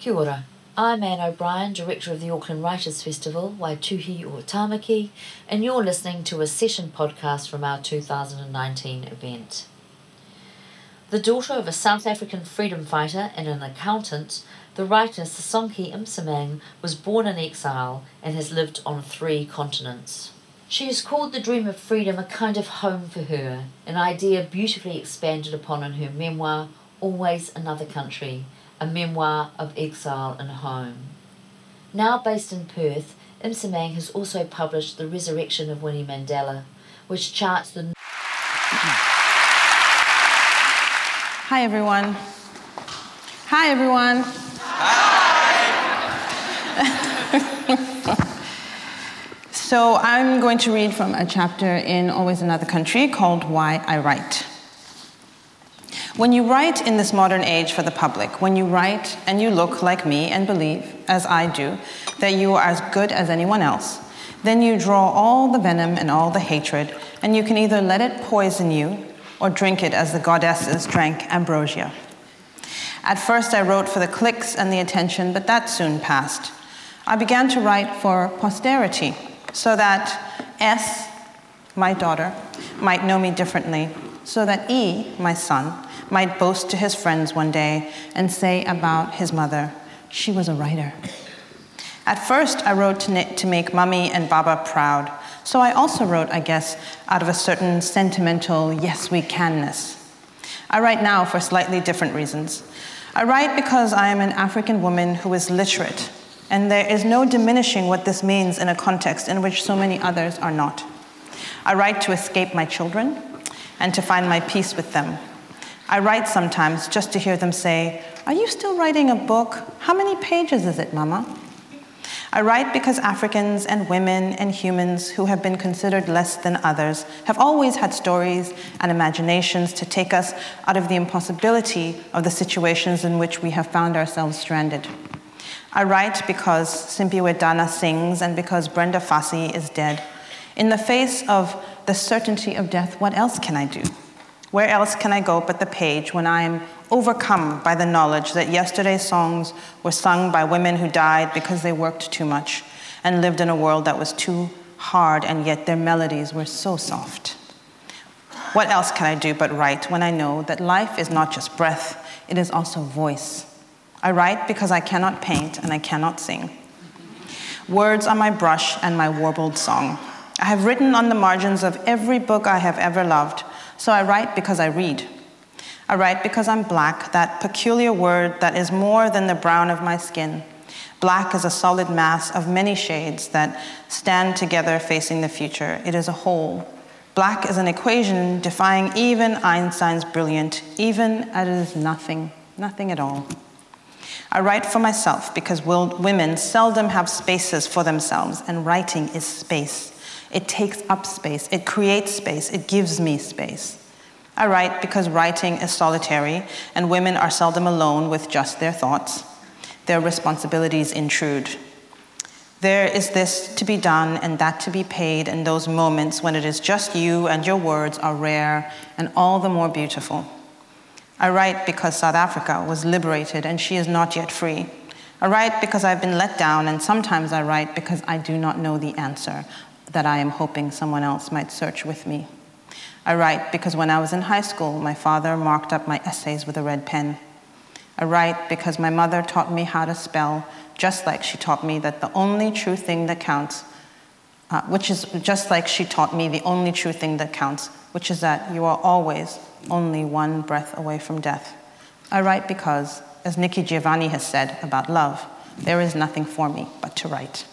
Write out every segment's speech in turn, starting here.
Kia ora. I'm Anne O'Brien, Director of the Auckland Writers Festival, Waituhi o Tamaki, and you're listening to a session podcast from our 2019 event. The daughter of a South African freedom fighter and an accountant, the writer Sisonke Msimang was born in exile and has lived on three continents. She has called the dream of freedom a kind of home for her, an idea beautifully expanded upon in her memoir, Always Another Country, a memoir of exile and home. Now based in Perth, Msimang has also published The Resurrection of Winnie Mandela, which charts the. Hi, everyone. Hi, everyone. Hi. so, I'm going to read from a chapter in Always Another Country called Why I Write. When you write in this modern age for the public, when you write and you look like me and believe, as I do, that you are as good as anyone else, then you draw all the venom and all the hatred, and you can either let it poison you or drink it as the goddesses drank ambrosia. At first, I wrote for the clicks and the attention, but that soon passed. I began to write for posterity, so that S, my daughter, might know me differently, so that E, my son, might boast to his friends one day and say about his mother, she was a writer. At first, I wrote to, to make Mummy and Baba proud, so I also wrote, I guess, out of a certain sentimental yes we canness. I write now for slightly different reasons. I write because I am an African woman who is literate, and there is no diminishing what this means in a context in which so many others are not. I write to escape my children and to find my peace with them, I write sometimes just to hear them say, Are you still writing a book? How many pages is it, Mama? I write because Africans and women and humans who have been considered less than others have always had stories and imaginations to take us out of the impossibility of the situations in which we have found ourselves stranded. I write because Simphiwe Dana sings and because Brenda Fassie is dead. In the face of the certainty of death, what else can I do? Where else can I go but the page when I am overcome by the knowledge that yesterday's songs were sung by women who died because they worked too much and lived in a world that was too hard, and yet their melodies were so soft? What else can I do but write when I know that life is not just breath, it is also voice? I write because I cannot paint and I cannot sing. Words are my brush and my warbled song. I have written on the margins of every book I have ever loved so I write because I read. I write because I'm black, that peculiar word that is more than the brown of my skin. Black is a solid mass of many shades that stand together facing the future. It is a whole. Black is an equation defying even Einstein's brilliant, even as it is nothing, nothing at all. I write for myself because women seldom have spaces for themselves, and writing is space. It takes up space, it creates space, it gives me space. I write because writing is solitary, and women are seldom alone with just their thoughts. Their responsibilities intrude. There is this to be done and that to be paid, and those moments when it is just you and your words are rare and all the more beautiful. I write because South Africa was liberated and she is not yet free. I write because I've been let down, and sometimes I write because I do not know the answer that I am hoping someone else might search with me. I write because when I was in high school, my father marked up my essays with a red pen. I write because my mother taught me how to spell, just like she taught me that the only true thing that counts, uh, which is just like she taught me the only true thing that counts, which is that you are always only one breath away from death. I write because, as Nikki Giovanni has said about love, there is nothing for me but to write.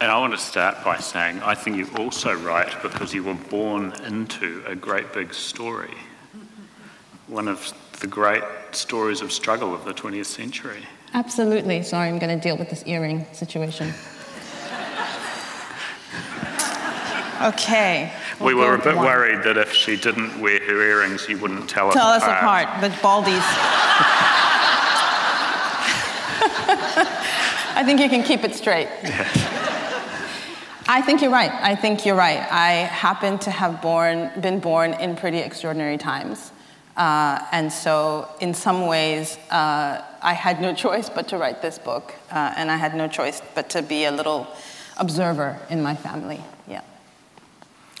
And I want to start by saying I think you're also write because you were born into a great big story. One of the great stories of struggle of the 20th century. Absolutely. Sorry, I'm going to deal with this earring situation. okay. we were a bit one. worried that if she didn't wear her earrings, you wouldn't tell, tell us apart. Tell us apart, the baldies. I think you can keep it straight. Yeah. I think you're right. I think you're right. I happen to have born, been born in pretty extraordinary times. Uh, and so, in some ways, uh, I had no choice but to write this book. Uh, and I had no choice but to be a little observer in my family. Yeah.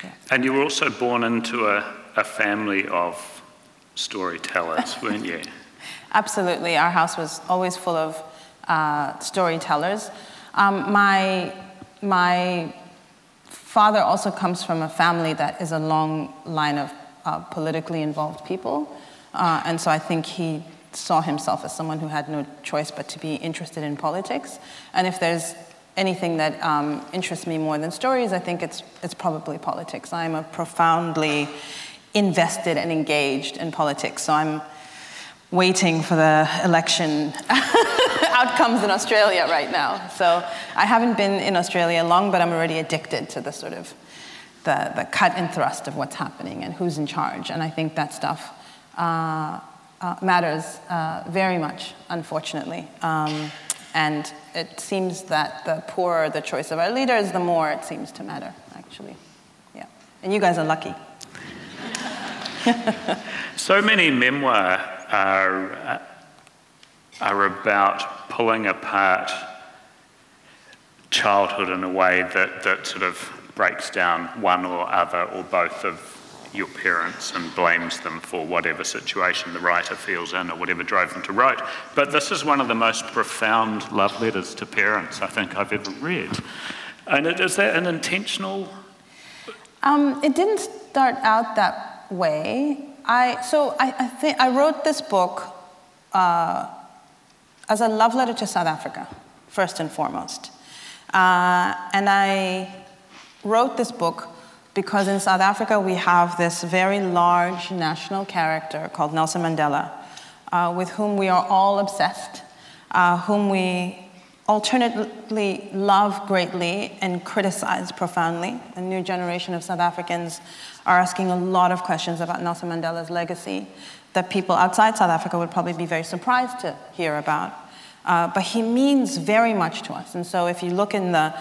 yeah. And you were also born into a, a family of storytellers, weren't you? Absolutely. Our house was always full of uh, storytellers. Um, my, my father also comes from a family that is a long line of uh, politically involved people. Uh, and so I think he saw himself as someone who had no choice but to be interested in politics. And if there's anything that um, interests me more than stories, I think it's, it's probably politics. I'm a profoundly invested and engaged in politics. So I'm waiting for the election outcomes in Australia right now. So I haven't been in Australia long, but I'm already addicted to the sort of the, the cut and thrust of what's happening and who's in charge. And I think that stuff uh, uh, matters uh, very much, unfortunately. Um, and it seems that the poorer the choice of our leaders, the more it seems to matter, actually. Yeah. And you guys are lucky. so many memoir are, are about pulling apart childhood in a way that, that sort of breaks down one or other or both of your parents and blames them for whatever situation the writer feels in or whatever drove them to write. But this is one of the most profound love letters to parents I think I've ever read. And it, is that an intentional? Um, it didn't start out that way. I, so I, I, I wrote this book uh, as a love letter to South Africa, first and foremost. Uh, and I wrote this book because in South Africa we have this very large national character called Nelson Mandela, uh, with whom we are all obsessed, uh, whom we alternately love greatly and criticize profoundly. A new generation of South Africans are asking a lot of questions about Nelson Mandela's legacy that people outside South Africa would probably be very surprised to hear about. Uh, but he means very much to us. And so if you look in the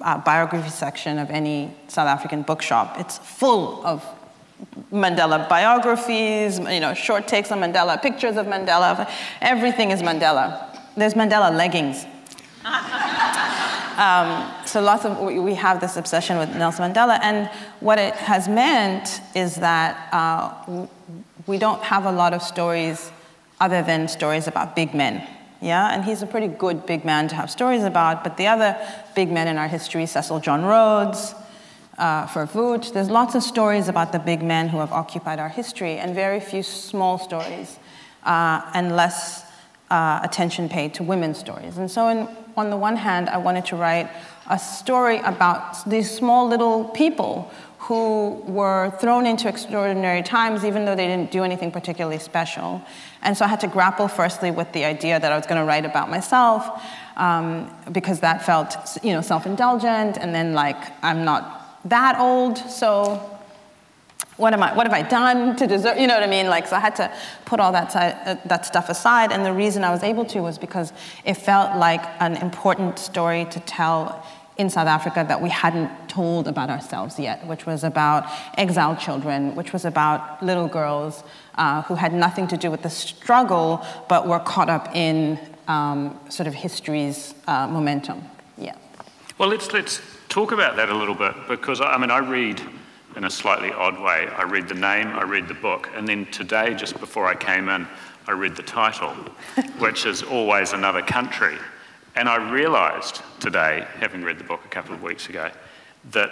uh, biography section of any South African bookshop, it's full of Mandela biographies, you know, short takes on Mandela, pictures of Mandela. Everything is Mandela. There's Mandela leggings um, so lots of we have this obsession with Nelson Mandela, and what it has meant is that uh, we don't have a lot of stories other than stories about big men. Yeah, and he's a pretty good big man to have stories about. But the other big men in our history, Cecil John Rhodes, uh, Verwoerd, there's lots of stories about the big men who have occupied our history, and very few small stories, uh, and less uh, attention paid to women's stories. And so, in, on the one hand, I wanted to write a story about these small little people who were thrown into extraordinary times even though they didn't do anything particularly special. And so I had to grapple firstly with the idea that I was going to write about myself um, because that felt, you know, self-indulgent and then like I'm not that old, so what am I, what have I done to deserve, you know what I mean? Like, so I had to put all that, side, uh, that stuff aside. And the reason I was able to was because it felt like an important story to tell in South Africa that we hadn't told about ourselves yet, which was about exiled children, which was about little girls uh, who had nothing to do with the struggle, but were caught up in um, sort of history's uh, momentum. Yeah. Well, let's, let's talk about that a little bit because, I mean, I read in a slightly odd way. I read the name, I read the book, and then today, just before I came in, I read the title, which is Always Another Country. And I realised today, having read the book a couple of weeks ago, that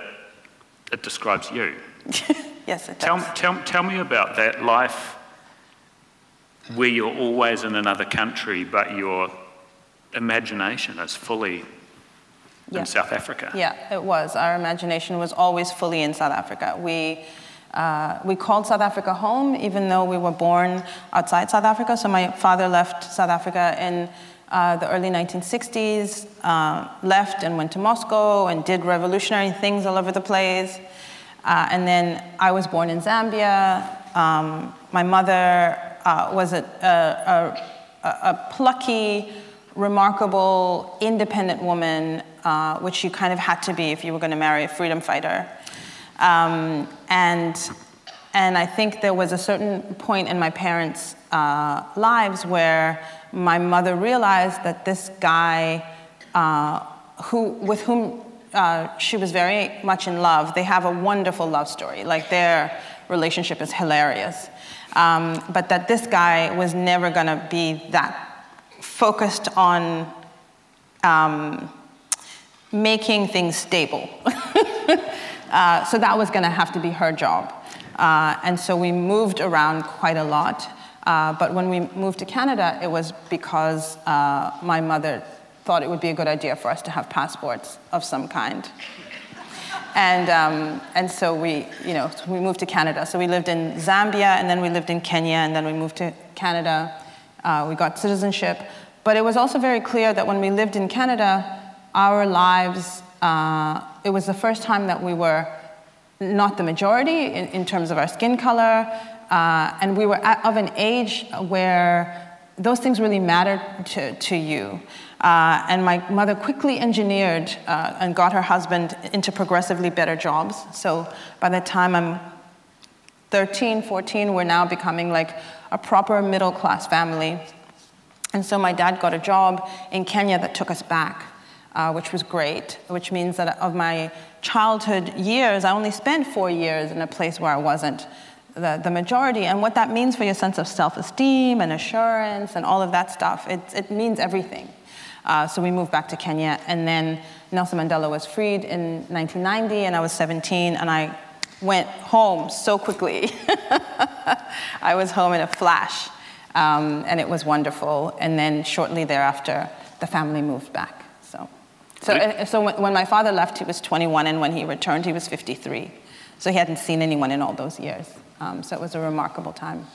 it describes you. yes, it tell, does. Tell, tell me about that life where you're always in another country, but your imagination is fully yeah. in South Africa. Yeah, it was. Our imagination was always fully in South Africa. We, uh, we called South Africa home, even though we were born outside South Africa. So my father left South Africa in uh, the early 1960s, uh, left and went to Moscow and did revolutionary things all over the place. Uh, and then I was born in Zambia. Um, my mother uh, was a, a, a, a plucky, remarkable, independent woman uh, which you kind of had to be if you were going to marry a freedom fighter. Um, and, and I think there was a certain point in my parents' uh, lives where my mother realized that this guy uh, who, with whom uh, she was very much in love, they have a wonderful love story. Like their relationship is hilarious. Um, but that this guy was never going to be that focused on um, making things stable. uh, so that was going to have to be her job. Uh, and so we moved around quite a lot. Uh, but when we moved to Canada, it was because uh, my mother thought it would be a good idea for us to have passports of some kind. And, um, and so we, you know, we moved to Canada. So we lived in Zambia, and then we lived in Kenya, and then we moved to Canada. Uh, we got citizenship. But it was also very clear that when we lived in Canada, our lives, uh, it was the first time that we were not the majority in, in terms of our skin color, uh, and we were at, of an age where those things really mattered to, to you. Uh, and my mother quickly engineered uh, and got her husband into progressively better jobs. So by the time I'm 13, 14, we're now becoming like a proper middle class family. And so my dad got a job in Kenya that took us back, uh, which was great, which means that of my childhood years, I only spent four years in a place where I wasn't the, the majority. And what that means for your sense of self esteem and assurance and all of that stuff, it, it means everything. Uh, so we moved back to Kenya, and then Nelson Mandela was freed in 1990, and I was 17, and I went home so quickly. I was home in a flash, um, and it was wonderful. And then shortly thereafter, the family moved back. So, so, so when my father left, he was 21, and when he returned, he was 53. So he hadn't seen anyone in all those years. Um, so it was a remarkable time.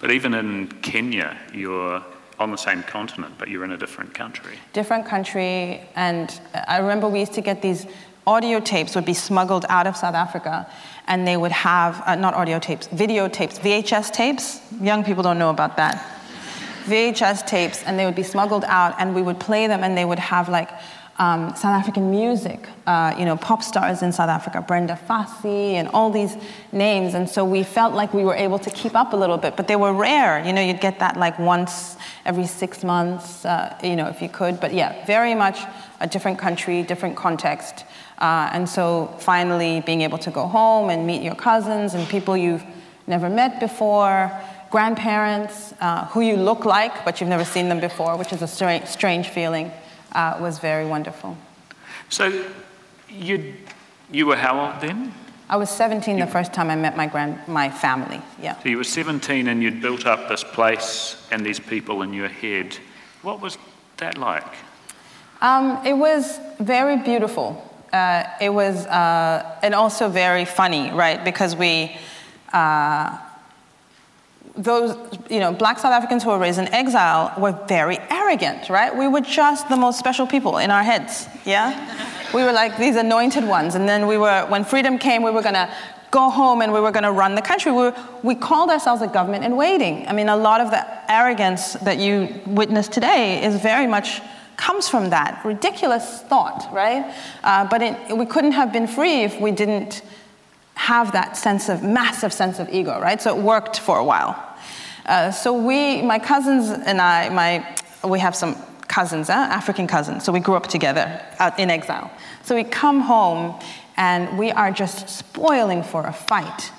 But even in Kenya, you're on the same continent, but you're in a different country. Different country, and I remember we used to get these audio tapes would be smuggled out of South Africa, and they would have uh, not audio tapes, video tapes, VHS tapes. Young people don't know about that. VHS tapes, and they would be smuggled out, and we would play them, and they would have like um, South African music, uh, you know, pop stars in South Africa, Brenda Fassie, and all these names. And so we felt like we were able to keep up a little bit, but they were rare. You know, you'd get that like once every six months, uh, you know, if you could. But yeah, very much a different country, different context. Uh, and so finally being able to go home and meet your cousins and people you've never met before, grandparents uh, who you look like, but you've never seen them before, which is a strange, strange feeling uh, was very wonderful. So you, you were how old then? I was 17 you, the first time I met my, grand, my family, yeah. So you were 17 and you'd built up this place and these people in your head. What was that like? Um, it was very beautiful. Uh, it was, uh, and also very funny, right? Because we, uh, those, you know, black South Africans who were raised in exile were very arrogant, right? We were just the most special people in our heads, yeah? we were like these anointed ones. And then we were, when freedom came, we were gonna go home and we were gonna run the country. We, were, we called ourselves a government in waiting. I mean, a lot of the arrogance that you witness today is very much comes from that ridiculous thought, right? Uh, but it, we couldn't have been free if we didn't have that sense of massive sense of ego, right? So it worked for a while. Uh, so we, my cousins and I, my, we have some cousins, African cousins. So we grew up together out in exile. So we come home and we are just spoiling for a fight.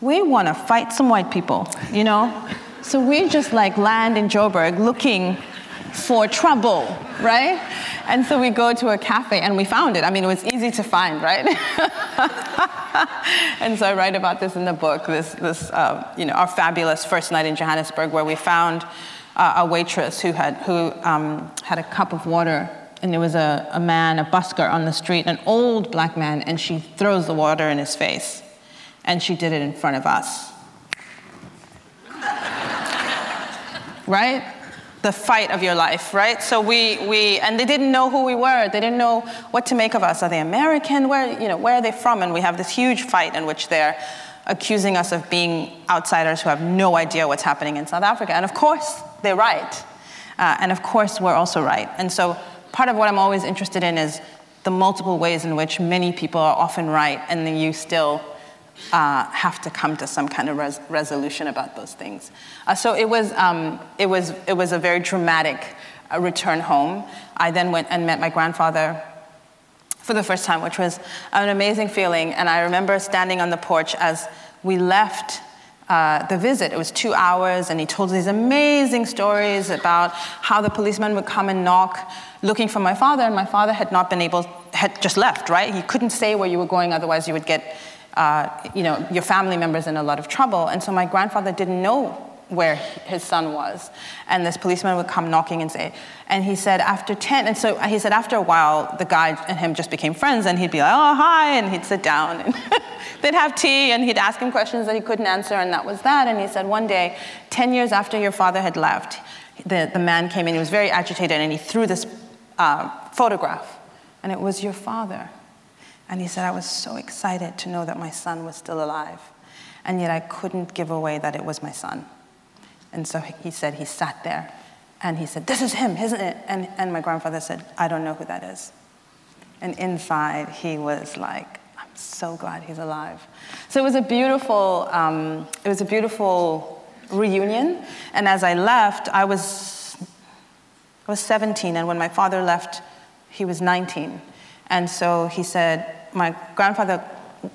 We want to fight some white people, you know? So we just like land in Joburg looking for trouble, right? And so we go to a cafe and we found it. I mean, it was easy to find, right? and so I write about this in the book, this, this uh, you know, our fabulous first night in Johannesburg where we found uh, a waitress who had, who, um, had a cup of water and there was a, a man, a busker on the street, an old black man, and she throws the water in his face. And she did it in front of us. right? The fight of your life, right? So we, we, and they didn't know who we were. They didn't know what to make of us. Are they American? Where, you know, where are they from? And we have this huge fight in which they're accusing us of being outsiders who have no idea what's happening in South Africa. And of course, they're right. Uh, and of course, we're also right. And so part of what I'm always interested in is the multiple ways in which many people are often right, and then you still uh, have to come to some kind of res- resolution about those things. Uh, so it was, um, it, was, it was a very dramatic uh, return home. I then went and met my grandfather for the first time, which was an amazing feeling. And I remember standing on the porch as we left uh, the visit. It was two hours, and he told these amazing stories about how the policeman would come and knock looking for my father, and my father had not been able, had just left, right? He couldn't say where you were going, otherwise, you would get uh, you know, your family members in a lot of trouble. And so my grandfather didn't know where his son was. And this policeman would come knocking and say, and he said after 10, and so he said after a while, the guy and him just became friends and he'd be like, oh, hi, and he'd sit down and they'd have tea and he'd ask him questions that he couldn't answer and that was that. And he said one day, 10 years after your father had left, the, the man came in, he was very agitated and he threw this uh, photograph and it was your father. And he said, I was so excited to know that my son was still alive. And yet I couldn't give away that it was my son. And so he said he sat there and he said, This is him, isn't it? And, and my grandfather said, I don't know who that is. And inside he was like, I'm so glad he's alive. So it was a beautiful, um, it was a beautiful reunion. And as I left, I was, I was 17, and when my father left, he was 19. And so he said, my grandfather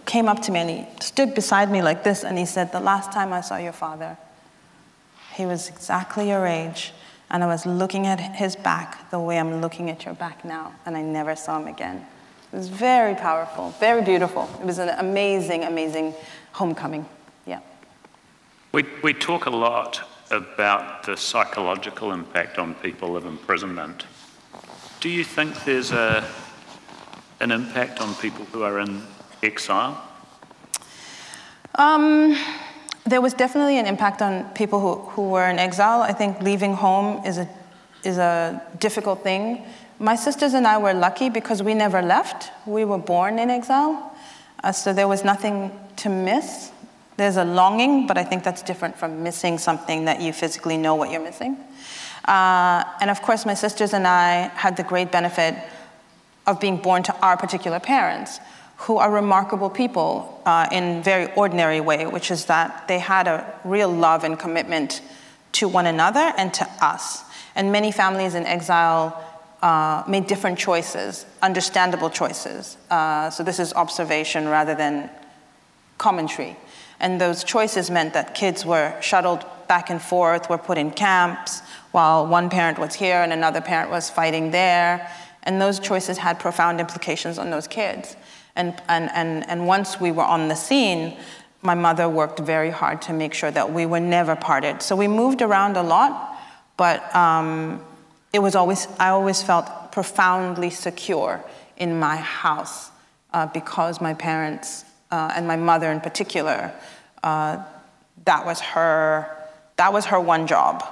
came up to me and he stood beside me like this and he said, The last time I saw your father, he was exactly your age, and I was looking at his back the way I'm looking at your back now, and I never saw him again. It was very powerful, very beautiful. It was an amazing, amazing homecoming. Yeah. We, we talk a lot about the psychological impact on people of imprisonment. Do you think there's a an impact on people who are in exile? Um, there was definitely an impact on people who, who were in exile. I think leaving home is a, is a difficult thing. My sisters and I were lucky because we never left. We were born in exile, uh, so there was nothing to miss. There's a longing, but I think that's different from missing something that you physically know what you're missing. Uh, and of course, my sisters and I had the great benefit of being born to our particular parents, who are remarkable people uh, in very ordinary way, which is that they had a real love and commitment to one another and to us. And many families in exile uh, made different choices, understandable choices. Uh, so this is observation rather than commentary. And those choices meant that kids were shuttled back and forth, were put in camps, while one parent was here and another parent was fighting there. And those choices had profound implications on those kids. And, and, and, and once we were on the scene, my mother worked very hard to make sure that we were never parted. So we moved around a lot, but um, it was always, I always felt profoundly secure in my house uh, because my parents, uh, and my mother in particular, uh, that was her, that was her one job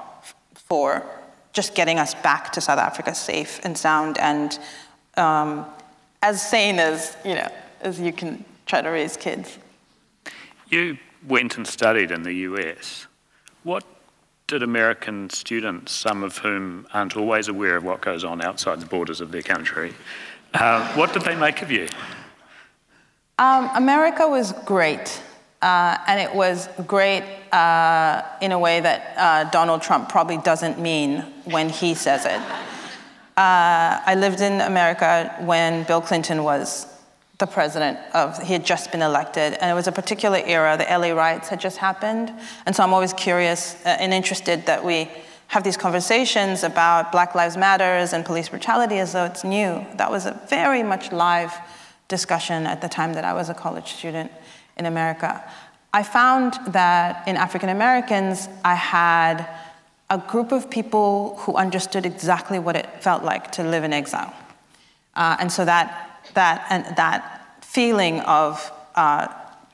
for just getting us back to South Africa safe and sound and um, as sane as you know as you can try to raise kids. You went and studied in the US. What did American students, some of whom aren't always aware of what goes on outside the borders of their country, uh, what did they make of you? Um, America was great. Uh, and it was great uh, in a way that uh, Donald Trump probably doesn't mean when he says it. Uh, I lived in America when Bill Clinton was the president of, he had just been elected, and it was a particular era. The LA riots had just happened. And so I'm always curious uh, and interested that we have these conversations about Black Lives Matters and police brutality as though it's new. That was a very much live discussion at the time that I was a college student in America. I found that in African Americans, I had a group of people who understood exactly what it felt like to live in exile. Uh, and so that, that, and that feeling of uh,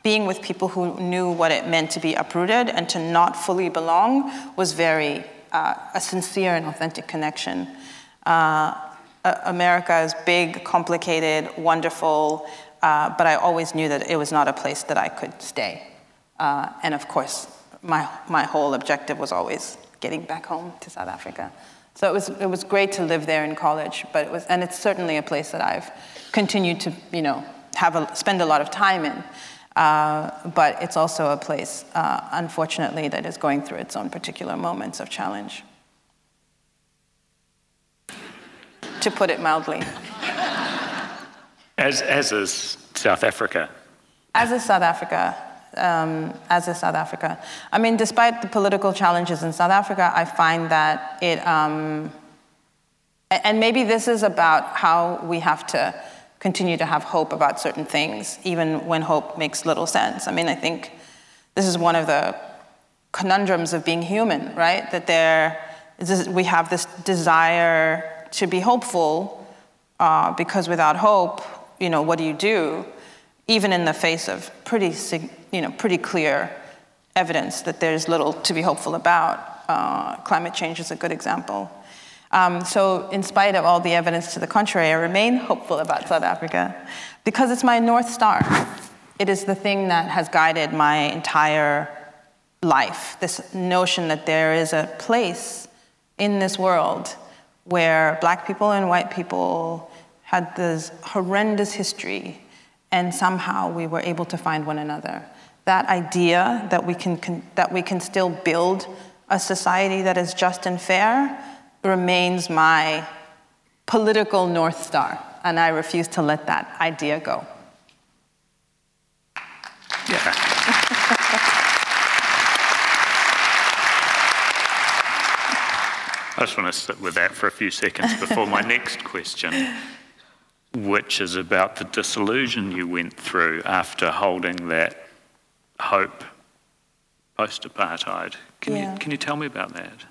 being with people who knew what it meant to be uprooted and to not fully belong was very uh, a sincere and authentic connection. Uh, America is big, complicated, wonderful, uh, but I always knew that it was not a place that I could stay. Uh, and of course, my, my whole objective was always getting back home to South Africa. So it was, it was great to live there in college, but it was, and it's certainly a place that I've continued to, you know, have a, spend a lot of time in. Uh, but it's also a place, uh, unfortunately, that is going through its own particular moments of challenge. To put it mildly. As, as is South Africa. As is South Africa. Um, as is South Africa. I mean, despite the political challenges in South Africa, I find that it, um, and maybe this is about how we have to continue to have hope about certain things, even when hope makes little sense. I mean, I think this is one of the conundrums of being human, right? That there, we have this desire to be hopeful, uh, because without hope, you know, what do you do? Even in the face of pretty, you know, pretty clear evidence that there's little to be hopeful about. Uh, climate change is a good example. Um, so, in spite of all the evidence to the contrary, I remain hopeful about South Africa because it's my North Star. It is the thing that has guided my entire life this notion that there is a place in this world where black people and white people had this horrendous history, and somehow we were able to find one another. That idea that we can, can that we can still build a society that is just and fair remains my political North Star, and I refuse to let that idea go. Yeah. I just want to sit with that for a few seconds before my next question, which is about the disillusion you went through after holding that hope post apartheid. Can, yeah. you, can you tell me about that?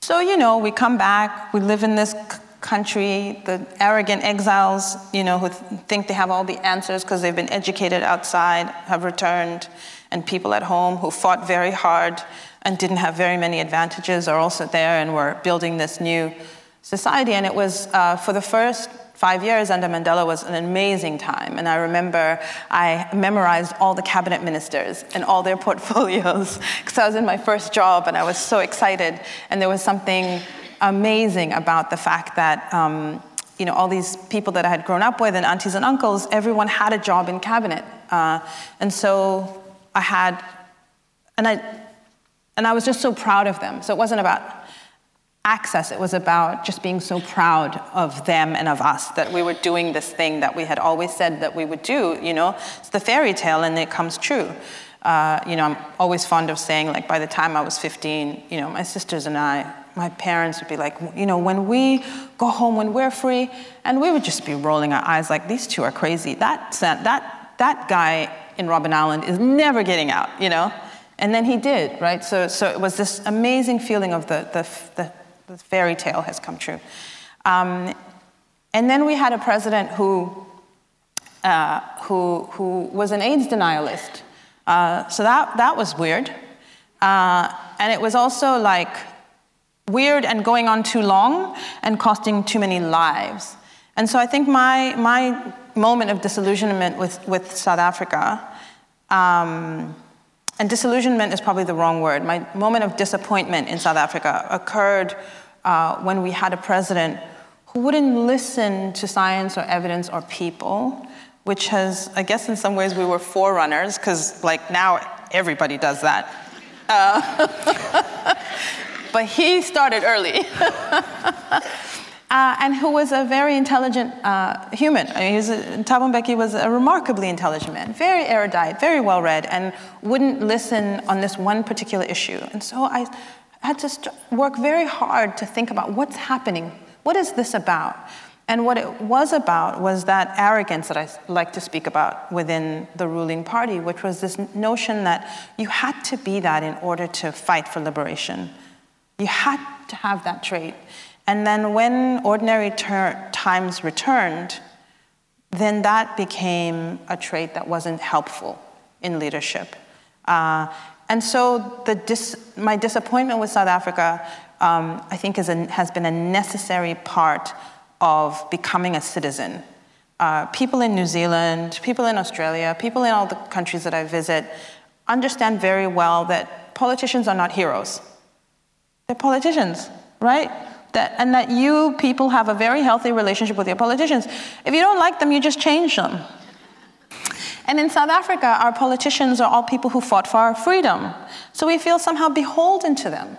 So, you know, we come back, we live in this country, the arrogant exiles, you know, who th- think they have all the answers because they've been educated outside, have returned, and people at home who fought very hard and didn't have very many advantages are also there, and we're building this new society. And it was uh, for the first five years under Mandela was an amazing time. And I remember I memorized all the cabinet ministers and all their portfolios because I was in my first job and I was so excited. And there was something amazing about the fact that. Um, you know, all these people that I had grown up with and aunties and uncles, everyone had a job in cabinet. Uh, and so I had, and I, and I was just so proud of them. So it wasn't about access. It was about just being so proud of them and of us that we were doing this thing that we had always said that we would do. You know, it's the fairy tale and it comes true. Uh, you know, I'm always fond of saying, like, by the time I was 15, you know, my sisters and I, my parents would be like, you know, when we go home, when we're free, and we would just be rolling our eyes like, these two are crazy. That, that, that guy in Robben Island is never getting out, you know? And then he did, right? So, so it was this amazing feeling of the, the, the the fairy tale has come true. Um, and then we had a president who, uh, who, who was an AIDS denialist. Uh, so that, that was weird. Uh, and it was also like weird and going on too long and costing too many lives. And so I think my, my moment of disillusionment with, with South Africa, um, and disillusionment is probably the wrong word, my moment of disappointment in South Africa occurred uh, when we had a president who wouldn't listen to science or evidence or people, which has, I guess, in some ways we were forerunners, because like now everybody does that. Uh, but he started early. Uh, and who was a very intelligent uh, human. I mean, was a, remarkably intelligent man, very erudite, very well read, and wouldn't listen on this one particular issue. And so I had to st- work very hard to think about what's happening. What is this about? And what it was about was that arrogance that I like to speak about within the ruling party, which was this notion that you had to be that in order to fight for liberation. You had to have that trait. And then when ordinary ter- times returned, then that became a trait that wasn't helpful in leadership. Uh, and so dis- my disappointment with South Africa, um, I think, a, has been a necessary part of becoming a citizen. Uh, people in New Zealand, people in Australia, people in all the countries that I visit understand very well that politicians are not heroes. They're politicians, right? That, and that you people have a very healthy relationship with your politicians. If you don't like them, you just change them. And in South Africa, our politicians are all people who fought for our freedom. So we feel somehow beholden to them.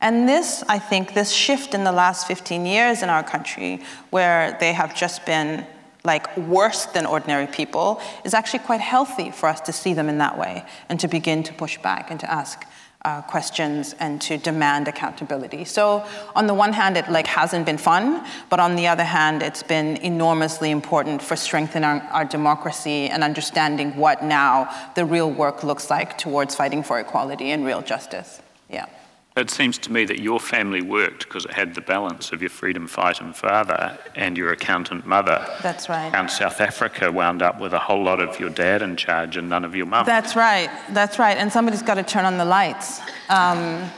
And this, I think, this shift in the last 15 years in our country, where they have just been like worse than ordinary people, is actually quite healthy for us to see them in that way and to begin to push back and to ask uh, questions and to demand accountability. So on the one hand, it like hasn't been fun, but on the other hand, it's been enormously important for strengthening our, our democracy and understanding what now the real work looks like towards fighting for equality and real justice. Yeah. It seems to me that your family worked because it had the balance of your freedom fighting father and your accountant mother. That's right. And South Africa wound up with a whole lot of your dad in charge and none of your mum. That's right. That's right. And somebody's got to turn on the lights. Um,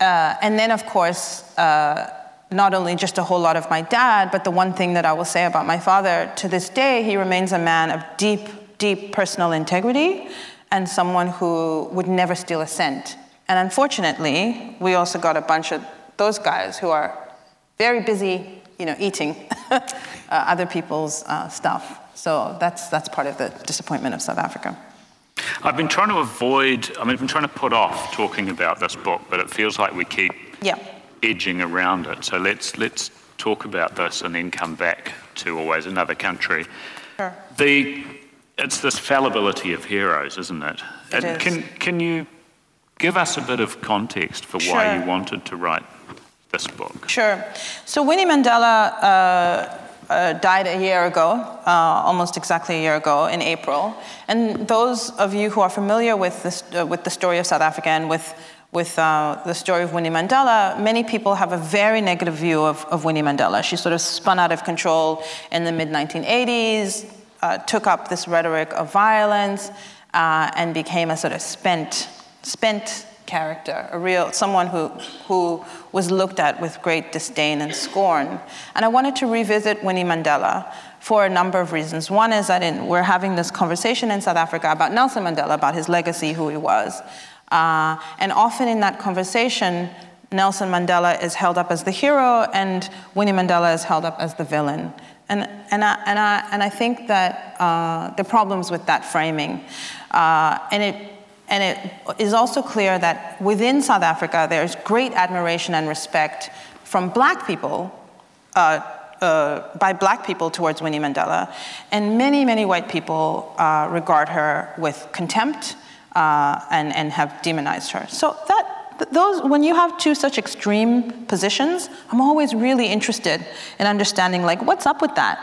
uh, and then, of course, uh, not only just a whole lot of my dad, but the one thing that I will say about my father to this day, he remains a man of deep, deep personal integrity and someone who would never steal a cent. And unfortunately, we also got a bunch of those guys who are very busy, you know, eating uh, other people's uh, stuff. So that's, that's part of the disappointment of South Africa. I've been trying to avoid, I mean, I've been trying to put off talking about this book, but it feels like we keep yeah. edging around it. So let's, let's talk about this and then come back to always another country. Sure. The, it's this fallibility of heroes, isn't it? It is. Can, can you Give us a bit of context for sure. why you wanted to write this book. Sure. So Winnie Mandela uh, uh, died a year ago, uh, almost exactly a year ago in April. And those of you who are familiar with, this, uh, with the story of South Africa and with, with uh, the story of Winnie Mandela, many people have a very negative view of, of Winnie Mandela. She sort of spun out of control in the mid 1980s, uh, took up this rhetoric of violence, and became a sort of spent spent character, a real someone who who was looked at with great disdain and scorn. And I wanted to revisit Winnie Mandela for a number of reasons. One is that in, we're having this conversation in South Africa about Nelson Mandela, about his legacy, who he was, uh, and often in that conversation. Nelson Mandela is held up as the hero, and Winnie Mandela is held up as the villain. And, and, I, and, I, and I think that uh, the problems with that framing, uh, and it and it is also clear that within South Africa, there's great admiration and respect from black people, uh, uh, by black people towards Winnie Mandela. And many, many white people uh, regard her with contempt uh, and, and have demonized her. So that, those, when you have two such extreme positions, I'm always really interested in understanding, like, what's up with that?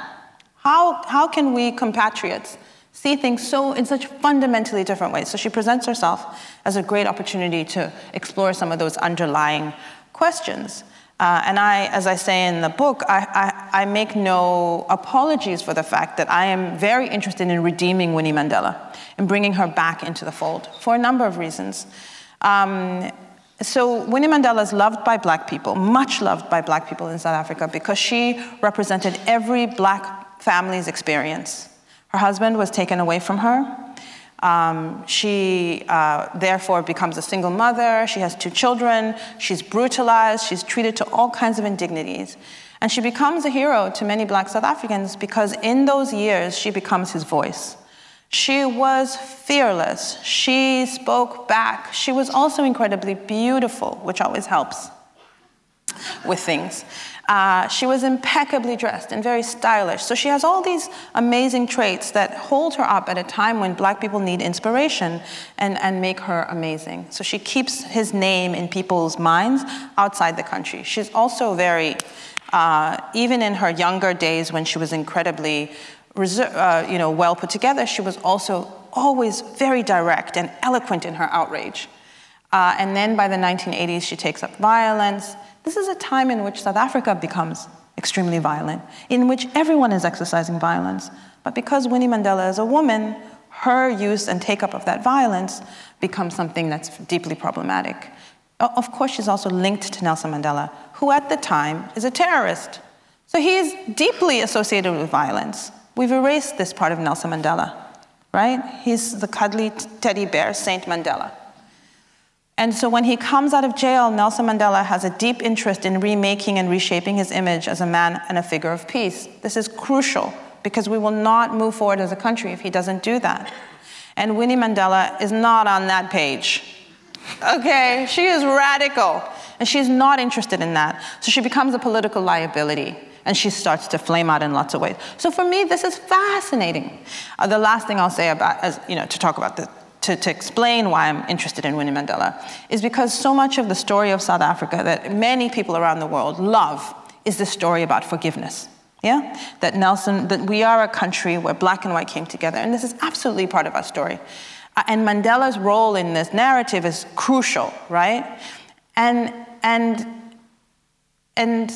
How, how can we compatriots see things so in such fundamentally different ways. So she presents herself as a great opportunity to explore some of those underlying questions. Uh, and I, as I say in the book, I, I, I, make no apologies for the fact that I am very interested in redeeming Winnie Mandela and bringing her back into the fold for a number of reasons. Um, so Winnie Mandela is loved by black people, much loved by black people in South Africa because she represented every black family's experience. Her husband was taken away from her. Um, she uh, therefore becomes a single mother. She has two children. She's brutalized. She's treated to all kinds of indignities. And she becomes a hero to many black South Africans because in those years she becomes his voice. She was fearless. She spoke back. She was also incredibly beautiful, which always helps with things. Uh, she was impeccably dressed and very stylish. So she has all these amazing traits that hold her up at a time when black people need inspiration and, and make her amazing. So she keeps his name in people's minds outside the country. She's also very, uh, even in her younger days when she was incredibly uh, you know, well put together, she was also always very direct and eloquent in her outrage. Uh, and then by the 1980s, she takes up violence. This is a time in which South Africa becomes extremely violent, in which everyone is exercising violence. But because Winnie Mandela is a woman, her use and take up of that violence becomes something that's deeply problematic. Of course, she's also linked to Nelson Mandela, who at the time is a terrorist. So he's deeply associated with violence. We've erased this part of Nelson Mandela, right? He's the cuddly teddy bear, Saint Mandela. And so when he comes out of jail, Nelson Mandela has a deep interest in remaking and reshaping his image as a man and a figure of peace. This is crucial because we will not move forward as a country if he doesn't do that. And Winnie Mandela is not on that page. Okay, she is radical, and she's not interested in that. So she becomes a political liability, and she starts to flame out in lots of ways. So for me, this is fascinating. Uh, the last thing I'll say about, as, you know, to talk about the, to, to explain why I'm interested in Winnie Mandela is because so much of the story of South Africa that many people around the world love is the story about forgiveness. Yeah? That Nelson, that we are a country where black and white came together, and this is absolutely part of our story. Uh, and Mandela's role in this narrative is crucial, right? And, and, and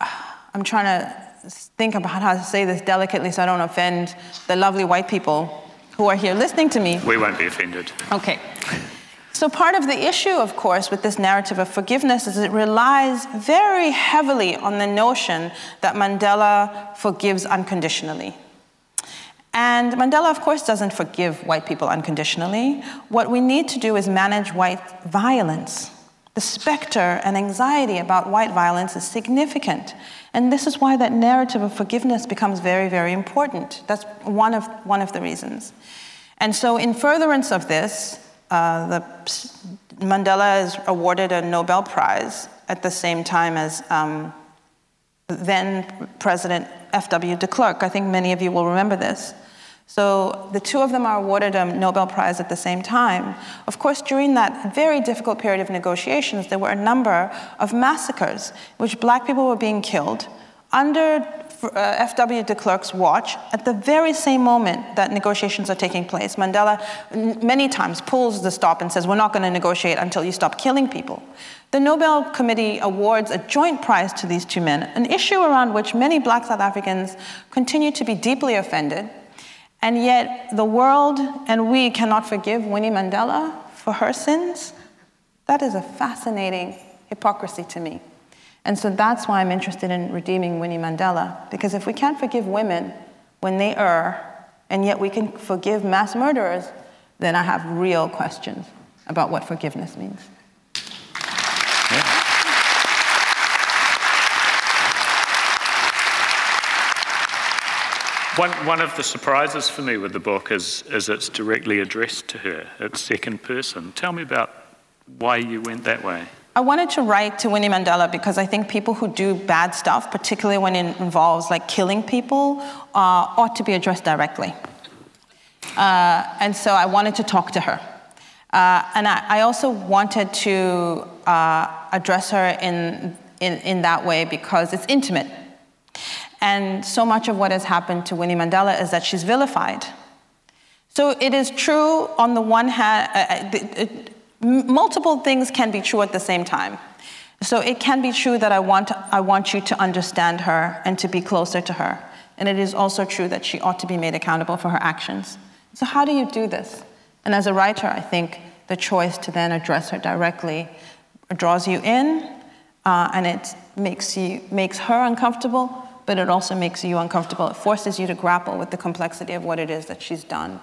uh, I'm trying to think about how to say this delicately so I don't offend the lovely white people who are here listening to me. We won't be offended. Okay. So, part of the issue, of course, with this narrative of forgiveness is it relies very heavily on the notion that Mandela forgives unconditionally. And Mandela, of course, doesn't forgive white people unconditionally. What we need to do is manage white violence. The specter and anxiety about white violence is significant. And this is why that narrative of forgiveness becomes very, very important. That's one of, one of the reasons. And so, in furtherance of this, uh, the, Mandela is awarded a Nobel Prize at the same time as um, then President F.W. de Klerk. I think many of you will remember this. So the two of them are awarded a Nobel Prize at the same time. Of course, during that very difficult period of negotiations, there were a number of massacres in which black people were being killed under uh, F.W. de Klerk's watch, at the very same moment that negotiations are taking place, Mandela many times pulls the stop and says, We're not going to negotiate until you stop killing people. The Nobel Committee awards a joint prize to these two men, an issue around which many black South Africans continue to be deeply offended and yet, the world and we cannot forgive Winnie Mandela for her sins. That is a fascinating hypocrisy to me. And so that's why I'm interested in redeeming Winnie Mandela, because if we can't forgive women when they err, and yet we can forgive mass murderers, then I have real questions about what forgiveness means. One, one of the surprises for me with the book is, is it's directly addressed to her. It's second person. Tell me about why you went that way. I wanted to write to Winnie Mandela because I think people who do bad stuff, particularly when it involves like killing people, uh, ought to be addressed directly. Uh, and so I wanted to talk to her. Uh, and I, I, also wanted to uh, address her in, in, in that way because it's intimate. And so much of what has happened to Winnie Mandela is that she's vilified. So it is true on the one hand, uh, uh it, multiple things can be true at the same time. So it can be true that I want, I want you to understand her and to be closer to her. And it is also true that she ought to be made accountable for her actions. So, how do you do this? And as a writer, I think the choice to then address her directly draws you in uh, and it makes, you, makes her uncomfortable, but it also makes you uncomfortable. It forces you to grapple with the complexity of what it is that she's done.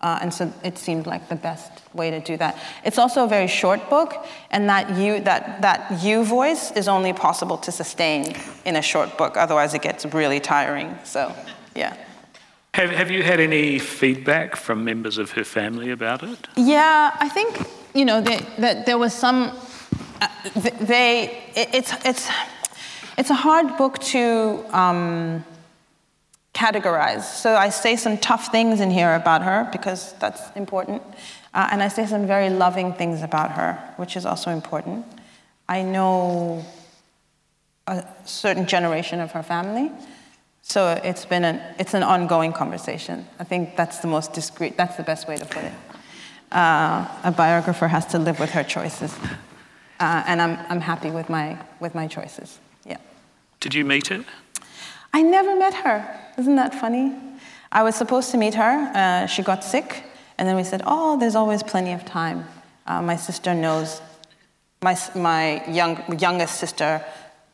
Uh, and so it seemed like the best way to do that. It's also a very short book, and that you, that, that you voice is only possible to sustain in a short book. Otherwise, it gets really tiring. So, yeah. Have, have you had any feedback from members of her family about it? Yeah, I think, you know, that there was some, uh, they, it, it's, it's, it's a hard book to um, categorize. So I say some tough things in here about her because that's important. Uh, and I say some very loving things about her, which is also important. I know a certain generation of her family. So it's been an, it's an ongoing conversation. I think that's the most discreet, that's the best way to put it. Uh, a biographer has to live with her choices. Uh, and I'm, I'm happy with my, with my choices. Did you meet her? I never met her. Isn't that funny? I was supposed to meet her. Uh, she got sick, and then we said, "Oh, there's always plenty of time." Uh, my sister knows. My my young youngest sister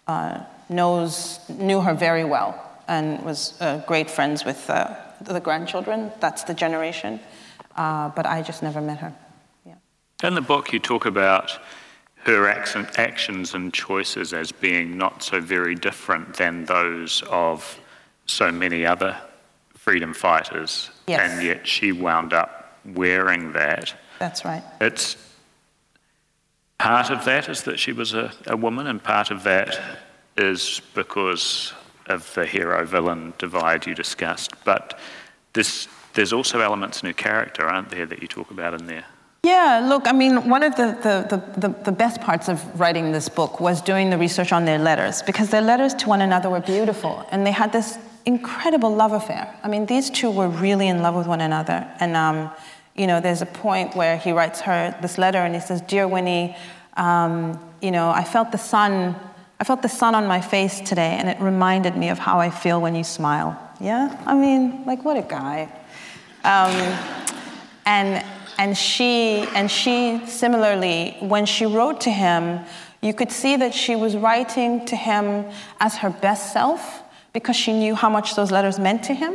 uh, knows knew her very well and was uh, great friends with uh, the grandchildren. That's the generation. Uh, but I just never met her. Yeah. In the book, you talk about her actions and choices as being not so very different than those of so many other freedom fighters. Yes. And yet she wound up wearing that. That's right. It's part of that is that she was a, a woman, and part of that is because of the hero villain divide you discussed. But this, there's also elements in her character, aren't there, that you talk about in there? Yeah, look, I mean, one of the, the, the, the, best parts of writing this book was doing the research on their letters, because their letters to one another were beautiful, and they had this incredible love affair. I mean, these two were really in love with one another. And, um, you know, there's a point where he writes her this letter and he says, Dear Winnie, um, you know, I felt the sun, I felt the sun on my face today, and it reminded me of how I feel when you smile. Yeah? I mean, like, what a guy. Um, and, and, she, and she, similarly, when she wrote to him, you could see that she was writing to him as her best self because she knew how much those letters meant to him.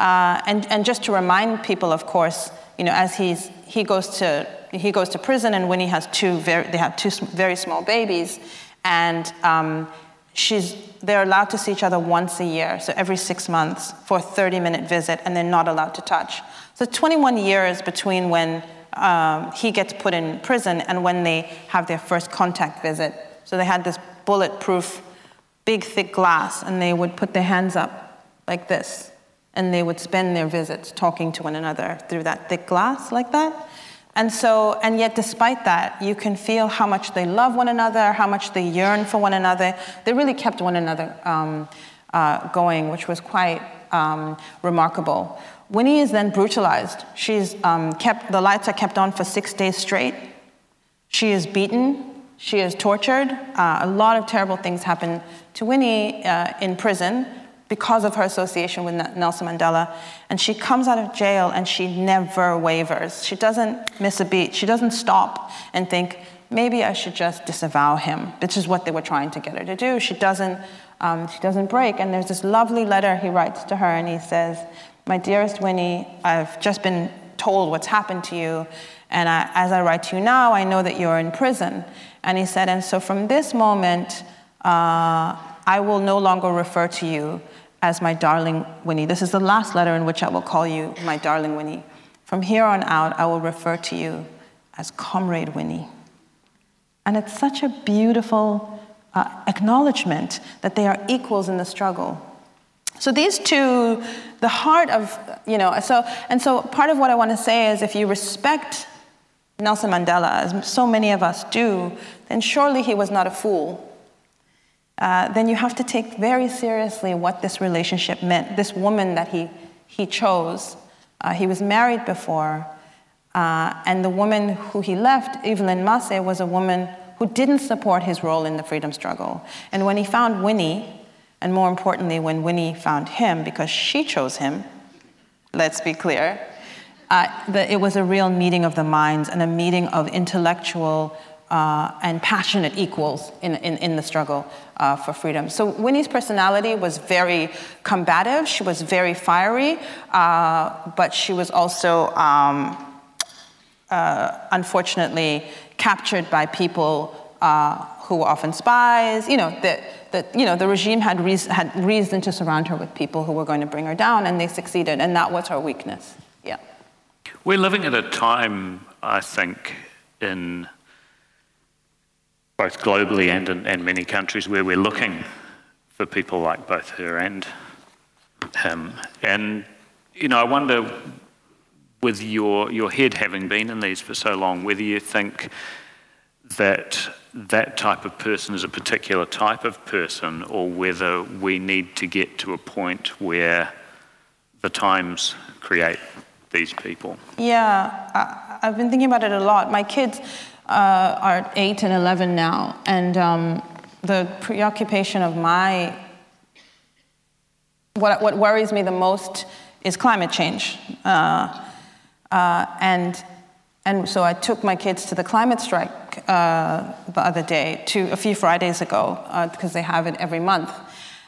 Uh, and, and just to remind people, of course, you know, as he's, he, goes to, he goes to prison and Winnie has two very, they have two very small babies, and um, she's, they're allowed to see each other once a year, so every six months for a 30 minute visit, and they're not allowed to touch. So 21 years between when um, he gets put in prison and when they have their first contact visit. So they had this bulletproof big, thick glass, and they would put their hands up like this. And they would spend their visits talking to one another through that thick glass, like that. And so, and yet, despite that, you can feel how much they love one another, how much they yearn for one another. They really kept one another um, uh, going, which was quite um, remarkable. Winnie is then brutalized. She's um, kept, the lights are kept on for six days straight. She is beaten. She is tortured. Uh, a lot of terrible things happen to Winnie uh, in prison because of her association with Nelson Mandela. And she comes out of jail and she never wavers. She doesn't miss a beat. She doesn't stop and think, maybe I should just disavow him, which is what they were trying to get her to do. She doesn't, um, she doesn't break. And there's this lovely letter he writes to her and he says, My dearest Winnie, I've just been told what's happened to you. And I, as I write to you now, I know that you're in prison. And he said, And so from this moment, uh, I will no longer refer to you as my darling Winnie. This is the last letter in which I will call you my darling Winnie. From here on out, I will refer to you as Comrade Winnie. And it's such a beautiful uh, acknowledgement that they are equals in the struggle. So these two, the heart of, you know, so, and so part of what I want to say is if you respect Nelson Mandela, as so many of us do, then surely he was not a fool. Uh, then you have to take very seriously what this relationship meant. This woman that he, he chose, uh, he was married before, uh, and the woman who he left, Evelyn Mase, was a woman who didn't support his role in the freedom struggle. And when he found Winnie, and more importantly, when Winnie found him, because she chose him, let's be clear, uh, the, it was a real meeting of the minds and a meeting of intellectual uh, and passionate equals in, in, in the struggle uh, for freedom. So Winnie's personality was very combative, she was very fiery, uh, but she was also um, uh, unfortunately captured by people uh, who were often spies. You know, the, the, you know, the regime had, reason, had reason to surround her with people who were going to bring her down, and they succeeded, and that was her weakness. Yeah. We're living at a time, I think, in both globally and in and many countries where we're looking for people like both her and him. And, you know, I wonder, with your, your head having been in these for so long, whether you think that that type of person is a particular type of person or whether we need to get to a point where the times create these people? Yeah, I, have been thinking about it a lot. My kids uh, are 8 and 11 now, and um, the preoccupation of my what, what worries me the most is climate change. Uh, uh, and, and so I took my kids to the climate strike uh, the other day, to, a few Fridays ago, because uh, they have it every month.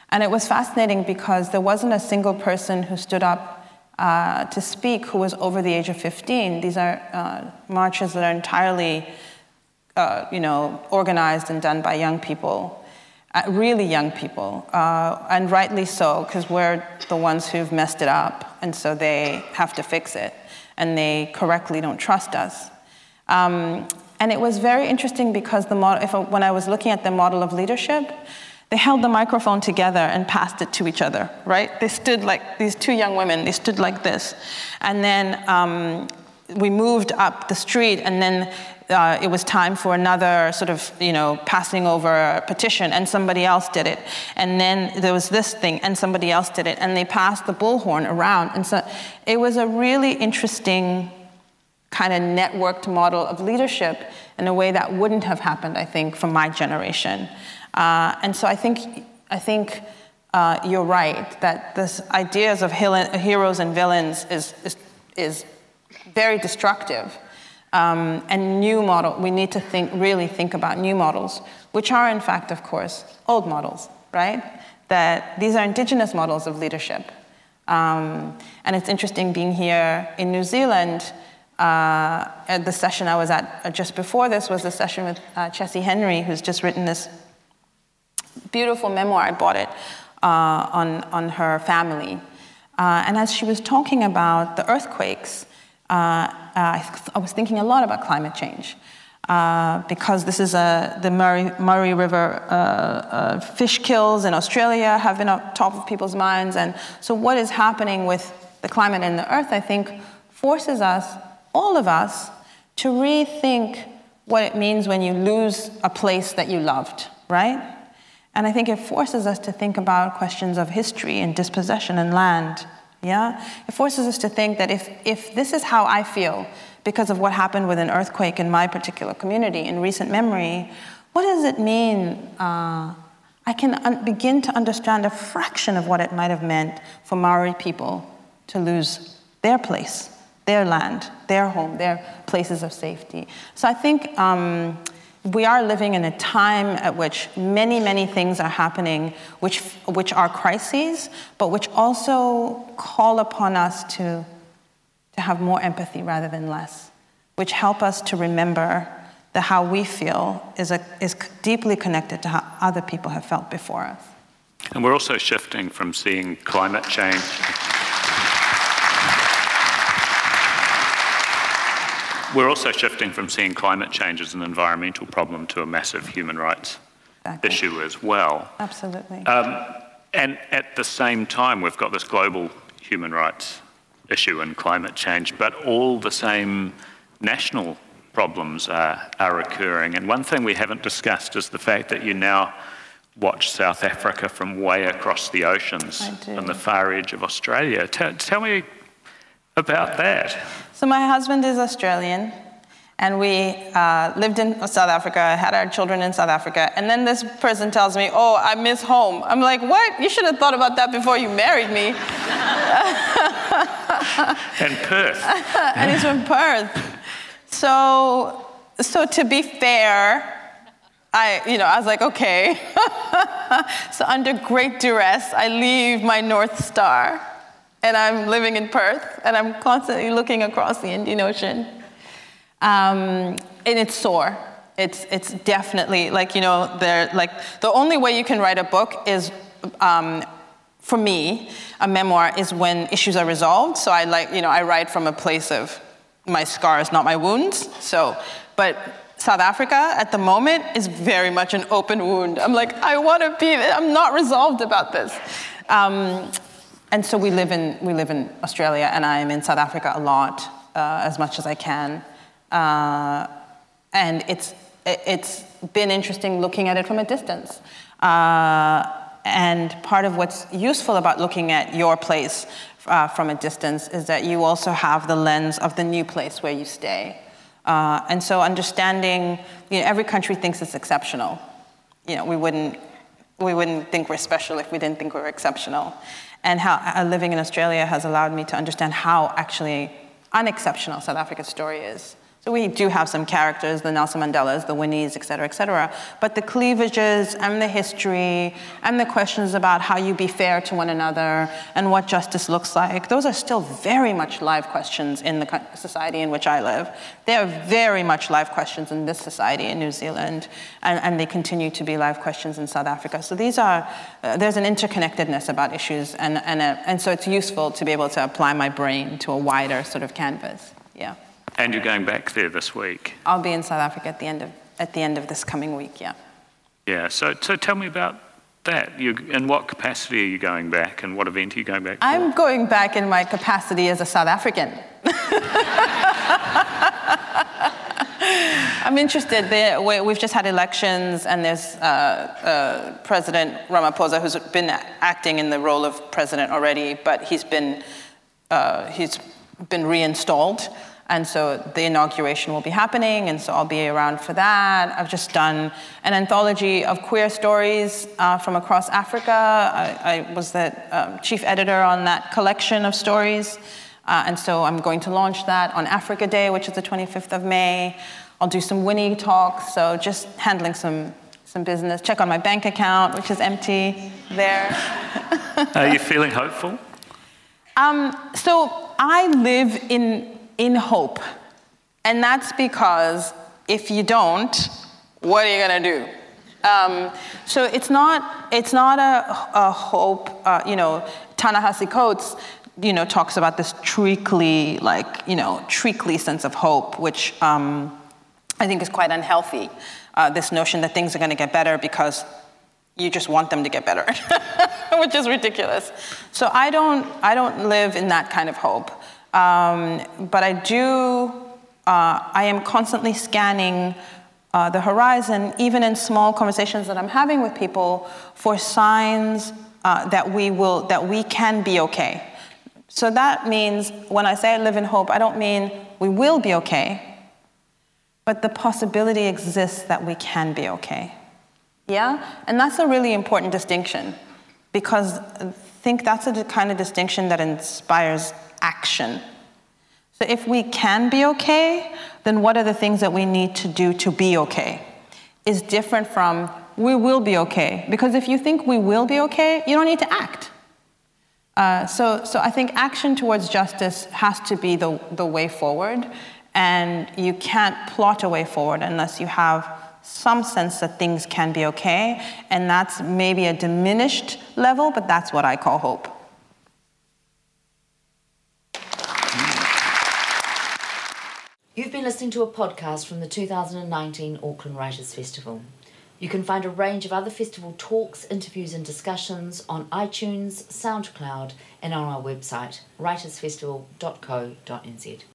And it was fascinating because there wasn't a single person who stood up uh, to speak who was over the age of 15. These are uh, marches that are entirely, uh, you know, organized and done by young people, really young people, and rightly so, because we're the ones who've messed it up, and so they have to fix it, and they correctly don't trust us. Um, and it was very interesting because the model, if, when I was looking at the model of leadership, they held the microphone together and passed it to each other, right? They stood like these two young women, they stood like this. And then um, we moved up the street, and then uh, it was time for another sort of, you know, passing over petition, and somebody else did it. And then there was this thing, and somebody else did it. And they passed the bullhorn around. And so it was a really interesting kind of networked model of leadership in a way that wouldn't have happened, I think, from my generation. Uh, and so I think, I think uh, you're right that this ideas of heroes and villains is, is, is very destructive. Um, and new model, we need to think, really think about new models, which are in fact, of course, old models, right? That these are indigenous models of leadership. Um, and it's interesting being here in New Zealand. Uh, the session I was at uh, just before this was the session with uh, Chessie Henry, who's just written this beautiful memoir. I bought it uh, on, on her family. Uh, and as she was talking about the earthquakes, uh, uh I, I, was thinking a lot about climate change. Uh, because this is a, the Murray, Murray River uh, fish kills in Australia have been on top of people's minds. And so, what is happening with the climate and the earth, I think, forces us, all of us, to rethink what it means when you lose a place that you loved, right? And I think it forces us to think about questions of history and dispossession and land. Yeah? It forces us to think that if, if this is how I feel because of what happened with an earthquake in my particular community in recent memory, what does it mean? Uh, I can un- begin to understand a fraction of what it might have meant for Maori people to lose their place, their land, their home, their places of safety. So I think. Um, we are living in a time at which many, many things are happening which, which are crises, but which also call upon us to, to have more empathy rather than less, which help us to remember that how we feel is, a, is deeply connected to how other people have felt before us. And we're also shifting from seeing climate change We're also shifting from seeing climate change as an environmental problem to a massive human rights exactly. issue as well. Absolutely. Um, and at the same time, we've got this global human rights issue and climate change, but all the same national problems are, are occurring. And one thing we haven't discussed is the fact that you now watch South Africa from way across the oceans on the far edge of Australia. T- tell me about that. So, my husband is Australian, and we uh, lived in South Africa, had our children in South Africa, and then this person tells me, Oh, I miss home. I'm like, What? You should have thought about that before you married me. and Perth. and he's from Perth. So, so to be fair, I, you know, I was like, okay. so under great duress, I leave my North Star and I'm living in Perth, and I'm constantly looking across the Indian Ocean. Um, and it's sore. It's, it's definitely like, you know, they're like, the only way you can write a book is, um, for me, a memoir is when issues are resolved. So I like, you know, I write from a place of my scars, not my wounds. So, but South Africa at the moment is very much an open wound. I'm like, I want to be, I'm not resolved about this. Um, and so we live in we live in Australia, and I'm in South Africa a lot, uh, as much as I can, uh, and it's it's been interesting looking at it from a distance. Uh, and part of what's useful about looking at your place uh, from a distance is that you also have the lens of the new place where you stay. Uh, and so understanding, you know, every country thinks it's exceptional. You know, we wouldn't we wouldn't think we're special if we didn't think we were exceptional and how uh, living in Australia has allowed me to understand how actually unexceptional South Africa's story is. So we do have some characters, the Nelson Mandelas, the Winnies, et cetera, et cetera. But the cleavages and the history and the questions about how you be fair to one another and what justice looks like, those are still very much live questions in the society in which I live. They are very much live questions in this society in New Zealand, and, and they continue to be live questions in South Africa. So these are, uh, there's an interconnectedness about issues, and, and, a, and so it's useful to be able to apply my brain to a wider sort of canvas. Yeah. And you're going back there this week. I'll be in South Africa at the end of at the end of this coming week. Yeah. Yeah. So so tell me about that. You in what capacity are you going back, and what event are you going back? For? I'm going back in my capacity as a South African. I'm interested. There, we've just had elections, and there's uh, uh, President Ramaphosa, who's been acting in the role of president already, but he's been uh, he's been reinstalled. And so the inauguration will be happening, and so I'll be around for that. I've just done an anthology of queer stories uh, from across Africa. I, I was the um, chief editor on that collection of stories, uh, and so I'm going to launch that on Africa Day, which is the 25th of May. I'll do some Winnie talks, so just handling some some business. Check on my bank account, which is empty there. Are you feeling hopeful? Um, so I live in in hope. And that's because if you don't, what are you going to do? Um, so it's not, it's not a, a hope, uh, you know, Ta-Nehisi Coates, you know, talks about this treacly, like, you know, treacly sense of hope, which um, I think is quite unhealthy. Uh, this notion that things are going to get better because you just want them to get better, which is ridiculous. So I don't, I don't live in that kind of hope. Um, but I do, uh, I am constantly scanning uh, the horizon, even in small conversations that I'm having with people, for signs uh, that we will, that we can be okay. So that means when I say I live in hope, I don't mean we will be okay, but the possibility exists that we can be okay. Yeah? And that's a really important distinction because I think that's a kind of distinction that inspires action. So if we can be okay, then what are the things that we need to do to be okay? Is different from we will be okay. Because if you think we will be okay, you don't need to act. Uh, so, so I think action towards justice has to be the, the way forward, and you can't plot a way forward unless you have some sense that things can be okay, and that's maybe a diminished level, but that's what I call hope. You've been listening to a podcast from the 2019 Auckland Writers Festival. You can find a range of other festival talks, interviews, and discussions on iTunes, SoundCloud, and on our website, writersfestival.co.nz.